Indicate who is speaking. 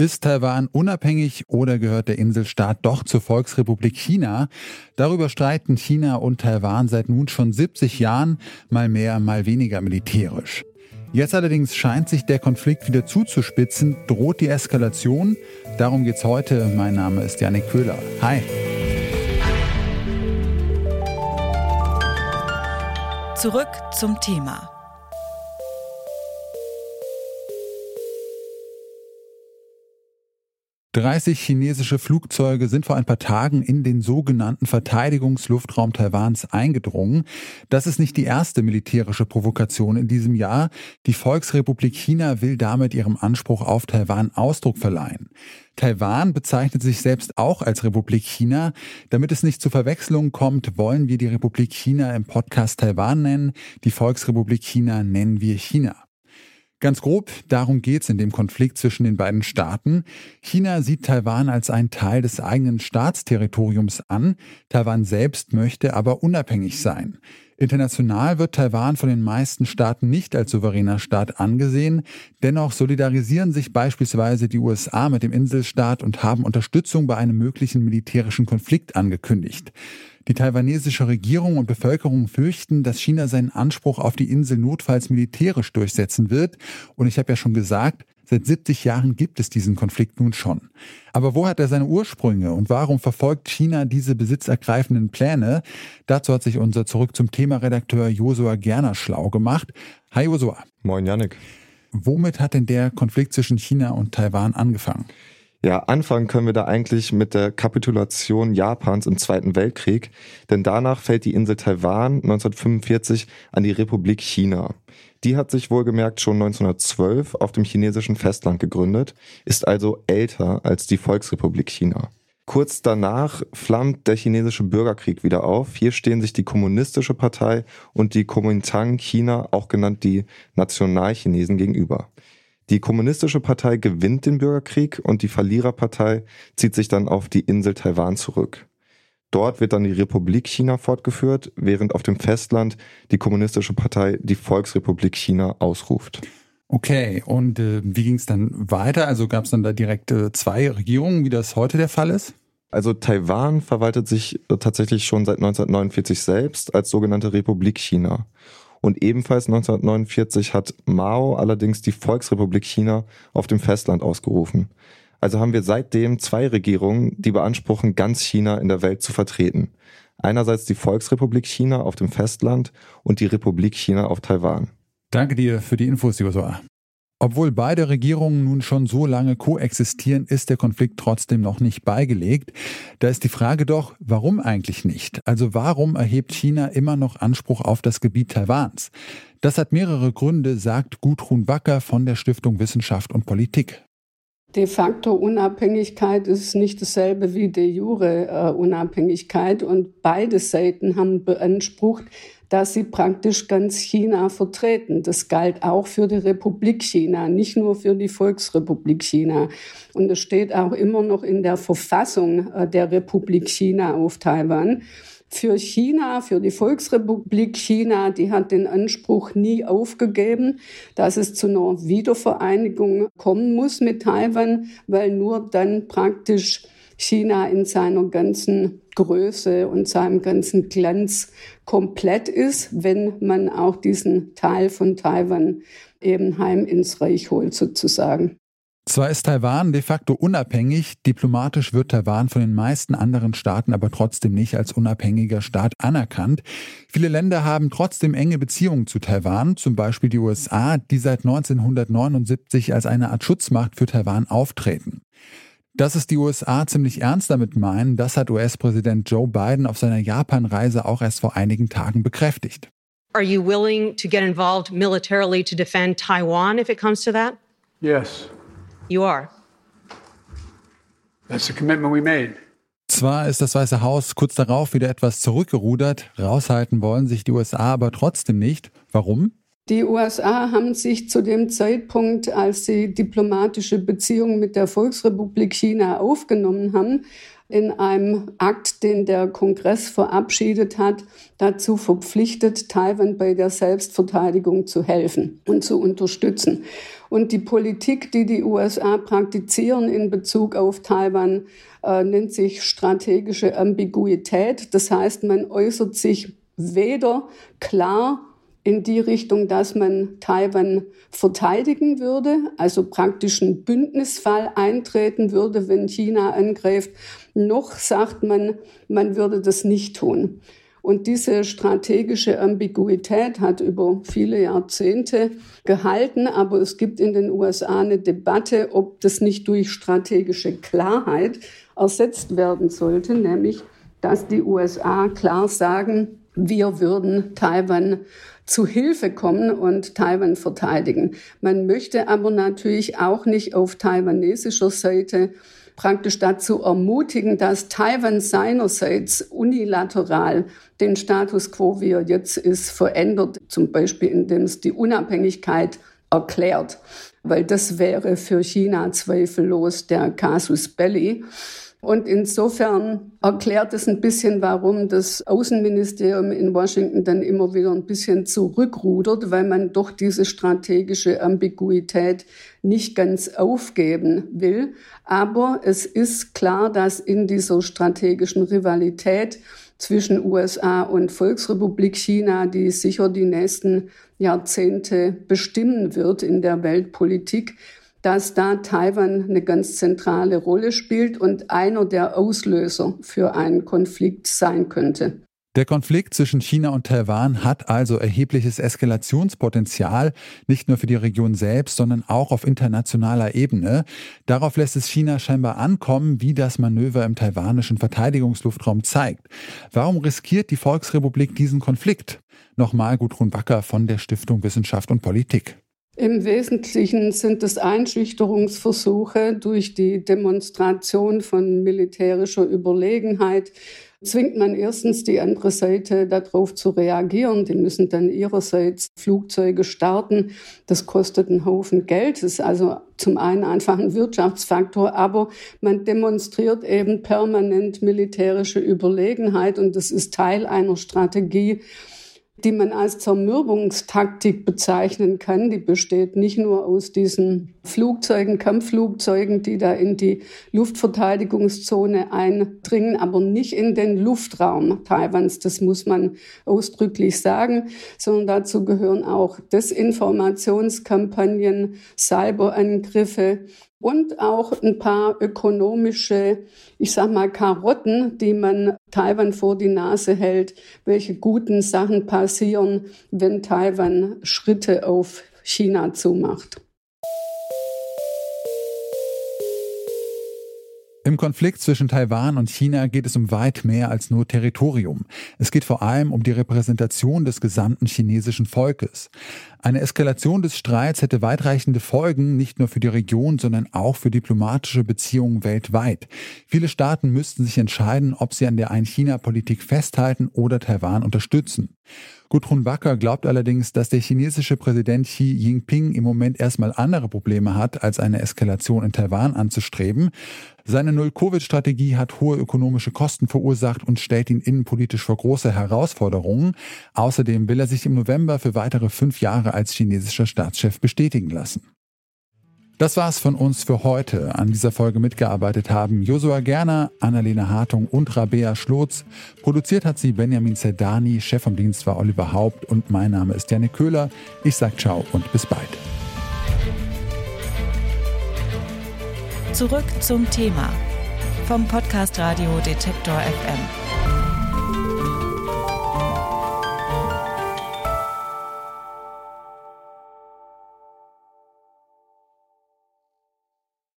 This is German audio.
Speaker 1: Ist Taiwan unabhängig oder gehört der Inselstaat doch zur Volksrepublik China? Darüber streiten China und Taiwan seit nun schon 70 Jahren, mal mehr, mal weniger militärisch. Jetzt allerdings scheint sich der Konflikt wieder zuzuspitzen, droht die Eskalation. Darum geht's heute. Mein Name ist Janik Köhler. Hi.
Speaker 2: Zurück zum Thema.
Speaker 1: 30 chinesische Flugzeuge sind vor ein paar Tagen in den sogenannten Verteidigungsluftraum Taiwans eingedrungen. Das ist nicht die erste militärische Provokation in diesem Jahr. Die Volksrepublik China will damit ihrem Anspruch auf Taiwan Ausdruck verleihen. Taiwan bezeichnet sich selbst auch als Republik China. Damit es nicht zu Verwechslungen kommt, wollen wir die Republik China im Podcast Taiwan nennen. Die Volksrepublik China nennen wir China. Ganz grob, darum geht's in dem Konflikt zwischen den beiden Staaten. China sieht Taiwan als einen Teil des eigenen Staatsterritoriums an, Taiwan selbst möchte aber unabhängig sein. International wird Taiwan von den meisten Staaten nicht als souveräner Staat angesehen, dennoch solidarisieren sich beispielsweise die USA mit dem Inselstaat und haben Unterstützung bei einem möglichen militärischen Konflikt angekündigt. Die taiwanesische Regierung und Bevölkerung fürchten, dass China seinen Anspruch auf die Insel notfalls militärisch durchsetzen wird. Und ich habe ja schon gesagt, Seit 70 Jahren gibt es diesen Konflikt nun schon. Aber wo hat er seine Ursprünge und warum verfolgt China diese besitzergreifenden Pläne? Dazu hat sich unser Zurück zum Thema Redakteur Josua Gerner schlau gemacht. Hi Josua.
Speaker 3: Moin Yannick.
Speaker 1: Womit hat denn der Konflikt zwischen China und Taiwan angefangen?
Speaker 3: Ja, anfangen können wir da eigentlich mit der Kapitulation Japans im Zweiten Weltkrieg, denn danach fällt die Insel Taiwan 1945 an die Republik China. Die hat sich wohlgemerkt schon 1912 auf dem chinesischen Festland gegründet, ist also älter als die Volksrepublik China. Kurz danach flammt der chinesische Bürgerkrieg wieder auf. Hier stehen sich die Kommunistische Partei und die Kuomintang China, auch genannt die Nationalchinesen, gegenüber. Die Kommunistische Partei gewinnt den Bürgerkrieg und die Verliererpartei zieht sich dann auf die Insel Taiwan zurück. Dort wird dann die Republik China fortgeführt, während auf dem Festland die Kommunistische Partei die Volksrepublik China ausruft.
Speaker 1: Okay, und äh, wie ging es dann weiter? Also gab es dann da direkt äh, zwei Regierungen, wie das heute der Fall ist?
Speaker 3: Also Taiwan verwaltet sich tatsächlich schon seit 1949 selbst als sogenannte Republik China. Und ebenfalls 1949 hat Mao allerdings die Volksrepublik China auf dem Festland ausgerufen. Also haben wir seitdem zwei Regierungen, die beanspruchen, ganz China in der Welt zu vertreten. Einerseits die Volksrepublik China auf dem Festland und die Republik China auf Taiwan.
Speaker 1: Danke dir für die Infos, Josua. Obwohl beide Regierungen nun schon so lange koexistieren, ist der Konflikt trotzdem noch nicht beigelegt. Da ist die Frage doch, warum eigentlich nicht? Also warum erhebt China immer noch Anspruch auf das Gebiet Taiwans? Das hat mehrere Gründe, sagt Gudrun Wacker von der Stiftung Wissenschaft und Politik.
Speaker 4: De facto Unabhängigkeit ist nicht dasselbe wie de jure äh, Unabhängigkeit und beide Seiten haben beansprucht, dass sie praktisch ganz China vertreten. Das galt auch für die Republik China, nicht nur für die Volksrepublik China. Und es steht auch immer noch in der Verfassung äh, der Republik China auf Taiwan. Für China, für die Volksrepublik China, die hat den Anspruch nie aufgegeben, dass es zu einer Wiedervereinigung kommen muss mit Taiwan, weil nur dann praktisch China in seiner ganzen Größe und seinem ganzen Glanz komplett ist, wenn man auch diesen Teil von Taiwan eben heim ins Reich holt sozusagen.
Speaker 1: Zwar ist Taiwan de facto unabhängig, diplomatisch wird Taiwan von den meisten anderen Staaten aber trotzdem nicht als unabhängiger Staat anerkannt. Viele Länder haben trotzdem enge Beziehungen zu Taiwan, zum Beispiel die USA, die seit 1979 als eine Art Schutzmacht für Taiwan auftreten. Dass es die USA ziemlich ernst damit meinen, das hat US-Präsident Joe Biden auf seiner Japan-Reise auch erst vor einigen Tagen bekräftigt.
Speaker 5: Are you willing to get involved militarily to defend Taiwan if it comes to that?
Speaker 6: Yes.
Speaker 5: You are.
Speaker 6: That's the commitment we made.
Speaker 1: Zwar ist das Weiße Haus kurz darauf wieder etwas zurückgerudert, raushalten wollen sich die USA aber trotzdem nicht. Warum?
Speaker 4: Die USA haben sich zu dem Zeitpunkt, als sie diplomatische Beziehungen mit der Volksrepublik China aufgenommen haben, in einem Akt, den der Kongress verabschiedet hat, dazu verpflichtet, Taiwan bei der Selbstverteidigung zu helfen und zu unterstützen. Und die Politik, die die USA praktizieren in Bezug auf Taiwan, äh, nennt sich strategische Ambiguität. Das heißt, man äußert sich weder klar in die Richtung, dass man Taiwan verteidigen würde, also praktisch einen Bündnisfall eintreten würde, wenn China angreift, noch sagt man, man würde das nicht tun. Und diese strategische Ambiguität hat über viele Jahrzehnte gehalten, aber es gibt in den USA eine Debatte, ob das nicht durch strategische Klarheit ersetzt werden sollte, nämlich dass die USA klar sagen, wir würden Taiwan zu Hilfe kommen und Taiwan verteidigen. Man möchte aber natürlich auch nicht auf taiwanesischer Seite praktisch dazu ermutigen, dass Taiwan seinerseits unilateral den Status quo, wie er jetzt ist, verändert, zum Beispiel indem es die Unabhängigkeit erklärt, weil das wäre für China zweifellos der Casus Belli. Und insofern erklärt es ein bisschen, warum das Außenministerium in Washington dann immer wieder ein bisschen zurückrudert, weil man doch diese strategische Ambiguität nicht ganz aufgeben will. Aber es ist klar, dass in dieser strategischen Rivalität zwischen USA und Volksrepublik China, die sicher die nächsten Jahrzehnte bestimmen wird in der Weltpolitik, dass da Taiwan eine ganz zentrale Rolle spielt und einer der Auslöser für einen Konflikt sein könnte.
Speaker 1: Der Konflikt zwischen China und Taiwan hat also erhebliches Eskalationspotenzial, nicht nur für die Region selbst, sondern auch auf internationaler Ebene. Darauf lässt es China scheinbar ankommen, wie das Manöver im taiwanischen Verteidigungsluftraum zeigt. Warum riskiert die Volksrepublik diesen Konflikt? Nochmal Gudrun Wacker von der Stiftung Wissenschaft und Politik.
Speaker 4: Im Wesentlichen sind es Einschüchterungsversuche durch die Demonstration von militärischer Überlegenheit. Zwingt man erstens die andere Seite darauf zu reagieren. Die müssen dann ihrerseits Flugzeuge starten. Das kostet einen Haufen Geld. Das ist also zum einen einfach ein Wirtschaftsfaktor, aber man demonstriert eben permanent militärische Überlegenheit und das ist Teil einer Strategie, die man als Zermürbungstaktik bezeichnen kann. Die besteht nicht nur aus diesen Flugzeugen, Kampfflugzeugen, die da in die Luftverteidigungszone eindringen, aber nicht in den Luftraum Taiwans. Das muss man ausdrücklich sagen, sondern dazu gehören auch Desinformationskampagnen, Cyberangriffe, und auch ein paar ökonomische, ich sag mal, Karotten, die man Taiwan vor die Nase hält, welche guten Sachen passieren, wenn Taiwan Schritte auf China zumacht.
Speaker 1: Im Konflikt zwischen Taiwan und China geht es um weit mehr als nur Territorium. Es geht vor allem um die Repräsentation des gesamten chinesischen Volkes. Eine Eskalation des Streits hätte weitreichende Folgen, nicht nur für die Region, sondern auch für diplomatische Beziehungen weltweit. Viele Staaten müssten sich entscheiden, ob sie an der Ein-China-Politik festhalten oder Taiwan unterstützen. Gudrun Wacker glaubt allerdings, dass der chinesische Präsident Xi Jinping im Moment erstmal andere Probleme hat, als eine Eskalation in Taiwan anzustreben. Seine Null-Covid-Strategie hat hohe ökonomische Kosten verursacht und stellt ihn innenpolitisch vor große Herausforderungen. Außerdem will er sich im November für weitere fünf Jahre als chinesischer Staatschef bestätigen lassen. Das war's von uns für heute. An dieser Folge mitgearbeitet haben Josua Gerner, Annalena Hartung und Rabea Schlotz. Produziert hat sie Benjamin Zerdani, Chef vom Dienst war Oliver Haupt und mein Name ist Janne Köhler. Ich sag ciao und bis bald.
Speaker 2: Zurück zum Thema vom Podcast Radio Detektor FM.